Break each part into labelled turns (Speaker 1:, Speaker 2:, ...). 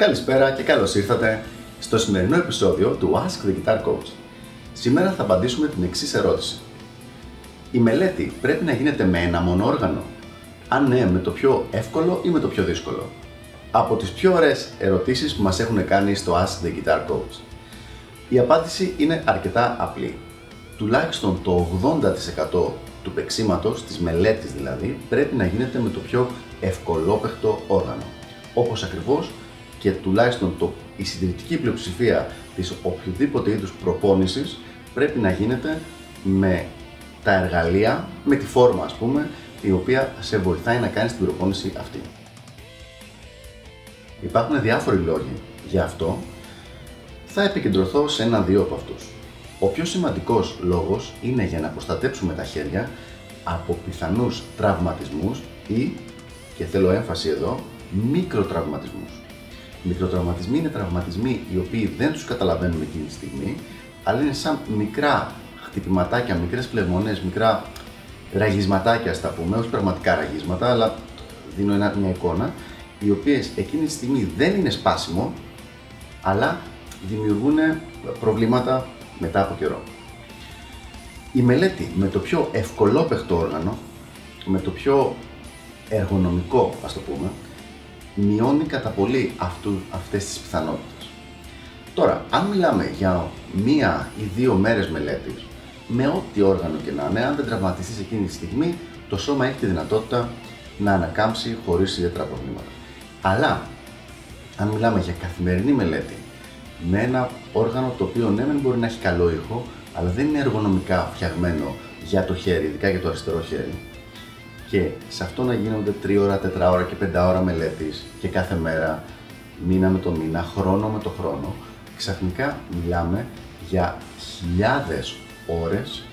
Speaker 1: Καλησπέρα και καλώς ήρθατε στο σημερινό επεισόδιο του Ask the Guitar Coach. Σήμερα θα απαντήσουμε την εξής ερώτηση. Η μελέτη πρέπει να γίνεται με ένα μόνο όργανο; Αν ναι, με το πιο εύκολο ή με το πιο δύσκολο; Από τις πιο ωραίες ερωτήσεις που μας έχουν κάνει στο Ask the Guitar Coach. Η απάντηση είναι αρκετά απλή. Τουλάχιστον το 80% του παίξήματος, της μελέτης δηλαδή, πρέπει να γίνεται με το πιο ευκολόπαιχτο όργανο. Όπως ακριβώς και τουλάχιστον το, η συντηρητική πλειοψηφία της οποιοδήποτε είδους προπόνησης πρέπει να γίνεται με τα εργαλεία, με τη φόρμα ας πούμε, η οποία σε βοηθάει να κάνεις την προπόνηση αυτή. Υπάρχουν διάφοροι λόγοι γι' αυτό. Θα επικεντρωθώ σε ένα-δύο από αυτούς. Ο πιο σημαντικός λόγος είναι για να προστατέψουμε τα χέρια από πιθανούς τραυματισμούς ή, και θέλω έμφαση εδώ, μικροτραυματισμούς. Μικροτραυματισμοί είναι τραυματισμοί οι οποίοι δεν τους καταλαβαίνουμε εκείνη τη στιγμή, αλλά είναι σαν μικρά χτυπηματάκια, μικρές πλευμονές, μικρά ραγισματάκια, στα πούμε, όχι πραγματικά ραγίσματα, αλλά δίνω μια εικόνα, οι οποίες εκείνη τη στιγμή δεν είναι σπάσιμο, αλλά δημιουργούν προβλήματα μετά από καιρό. Η μελέτη με το πιο ευκολόπαιχτο όργανο, με το πιο εργονομικό ας το πούμε, μειώνει κατά πολύ αυτού, αυτές τις πιθανότητες. Τώρα, αν μιλάμε για μία ή δύο μέρες μελέτης, με ό,τι όργανο και να είναι, αν δεν τραυματιστείς εκείνη τη στιγμή, το σώμα έχει τη δυνατότητα να ανακάμψει χωρίς ιδιαίτερα προβλήματα. Αλλά, αν μιλάμε για καθημερινή μελέτη, με ένα όργανο το οποίο ναι, δεν μπορεί να έχει καλό ήχο, αλλά δεν είναι εργονομικά φτιαγμένο για το χέρι, ειδικά για το αριστερό χέρι. Και σε αυτό να γίνονται 3 ώρα, 4 ώρα και 5 ώρα μελέτης και κάθε μέρα, μήνα με το μήνα, χρόνο με το χρόνο, ξαφνικά μιλάμε για χιλιάδες ώρες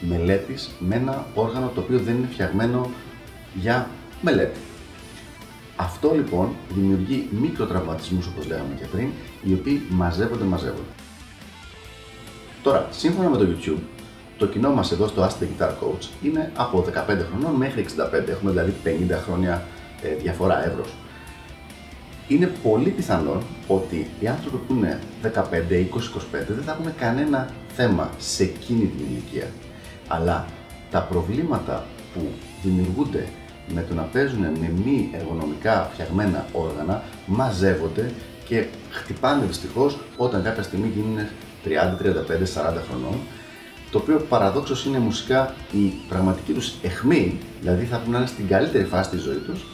Speaker 1: μελέτης με ένα όργανο το οποίο δεν είναι φτιαγμένο για μελέτη. Αυτό λοιπόν δημιουργεί μικροτραυματισμούς όπως λέγαμε και πριν, οι οποίοι μαζεύονται, μαζεύονται. Τώρα, σύμφωνα με το YouTube, το κοινό μας εδώ στο Ask the Guitar Coach είναι από 15 χρονών μέχρι 65, έχουμε δηλαδή 50 χρόνια ε, διαφορά εύρος. Είναι πολύ πιθανό ότι οι άνθρωποι που είναι 15, 20, 25 δεν θα έχουν κανένα θέμα σε εκείνη την ηλικία. Αλλά τα προβλήματα που δημιουργούνται με το να παίζουν με μη εργονομικά φτιαγμένα όργανα μαζεύονται και χτυπάνε δυστυχώς όταν κάποια στιγμή γίνουν 30, 35, 40 χρονών. Το οποίο παραδόξως είναι μουσικά η πραγματική τους εχμή, δηλαδή θα πρέπει να είναι στην καλύτερη φάση της ζωής τους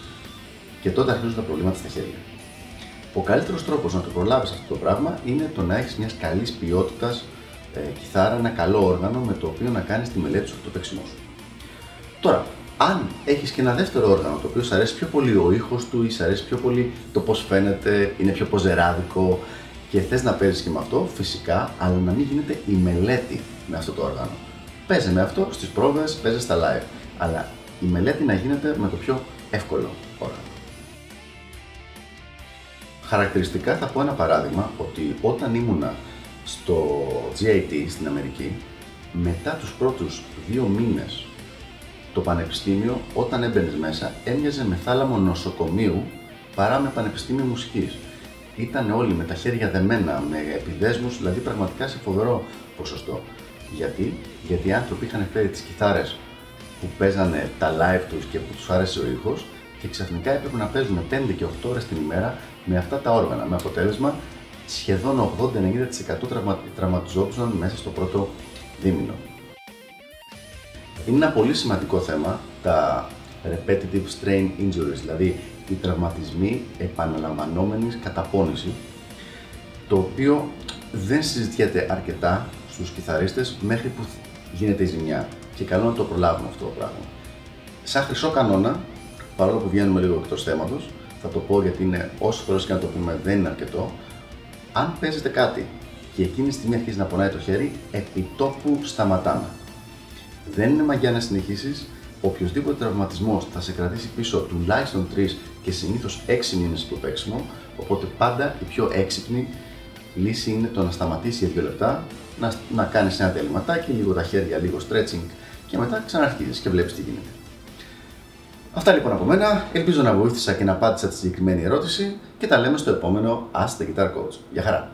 Speaker 1: και τότε αρχίζουν τα προβλήματα στα χέρια. Ο καλύτερος τρόπος να το προλάβεις αυτό το πράγμα είναι το να έχεις μιας καλής ποιότητας ε, κιθάρα, ένα καλό όργανο με το οποίο να κάνεις τη μελέτη σου το παίξιμό σου. Τώρα, αν έχεις και ένα δεύτερο όργανο το οποίο σου αρέσει πιο πολύ ο ήχος του ή σου αρέσει πιο πολύ το πώς φαίνεται, είναι πιο ποζεράδικο και θες να παίζεις και με αυτό, φυσικά, αλλά να μην γίνεται η μελέτη με αυτό το όργανο. Παίζει με αυτό στις πρόβες, παίζει στα live. Αλλά η μελέτη να γίνεται με το πιο εύκολο όργανο. Χαρακτηριστικά θα πω ένα παράδειγμα ότι όταν ήμουνα στο GIT στην Αμερική, μετά τους πρώτους δύο μήνες το πανεπιστήμιο όταν έμπαινες μέσα έμοιαζε με θάλαμο νοσοκομείου παρά με πανεπιστήμιο μουσικής. Ήταν όλοι με τα χέρια δεμένα, με επιδέσμους, δηλαδή πραγματικά σε φοβερό ποσοστό. Γιατί, Γιατί οι άνθρωποι είχαν φέρει τις κιθάρες που παίζανε τα live τους και που τους άρεσε ο ήχος και ξαφνικά έπρεπε να παίζουν 5 και 8 ώρες την ημέρα με αυτά τα όργανα, με αποτέλεσμα σχεδόν 80-90% τραυματιζόντουσαν μέσα στο πρώτο δίμηνο. Είναι ένα πολύ σημαντικό θέμα τα repetitive strain injuries, δηλαδή οι τραυματισμοί επαναλαμβανόμενης καταπώνησης, το οποίο δεν συζητιέται αρκετά στους κιθαρίστες μέχρι που γίνεται η ζημιά και καλό να το προλάβουμε αυτό το πράγμα. Σαν χρυσό κανόνα, παρόλο που βγαίνουμε λίγο εκτός θέματος, θα το πω γιατί είναι όσο φορές και να το πούμε δεν είναι αρκετό, αν παίζετε κάτι και εκείνη τη στιγμή αρχίζει να πονάει το χέρι, επί τόπου σταματάμε. Δεν είναι μαγιά να συνεχίσεις. Οποιοδήποτε τραυματισμός θα σε κρατήσει πίσω τουλάχιστον 3 και συνήθως 6 μήνες στο παίξιμο. Οπότε πάντα η πιο έξυπνη λύση είναι το να σταματήσει για 2 λεπτά, να, να κάνεις ένα διαλυματάκι, λίγο τα χέρια, λίγο stretching και μετά ξαναρχίζεις και βλέπεις τι γίνεται. Αυτά λοιπόν από μένα. Ελπίζω να βοήθησα και να απάντησα τη συγκεκριμένη ερώτηση και τα λέμε στο επόμενο Ask the Guitar Coach. Γεια χαρά!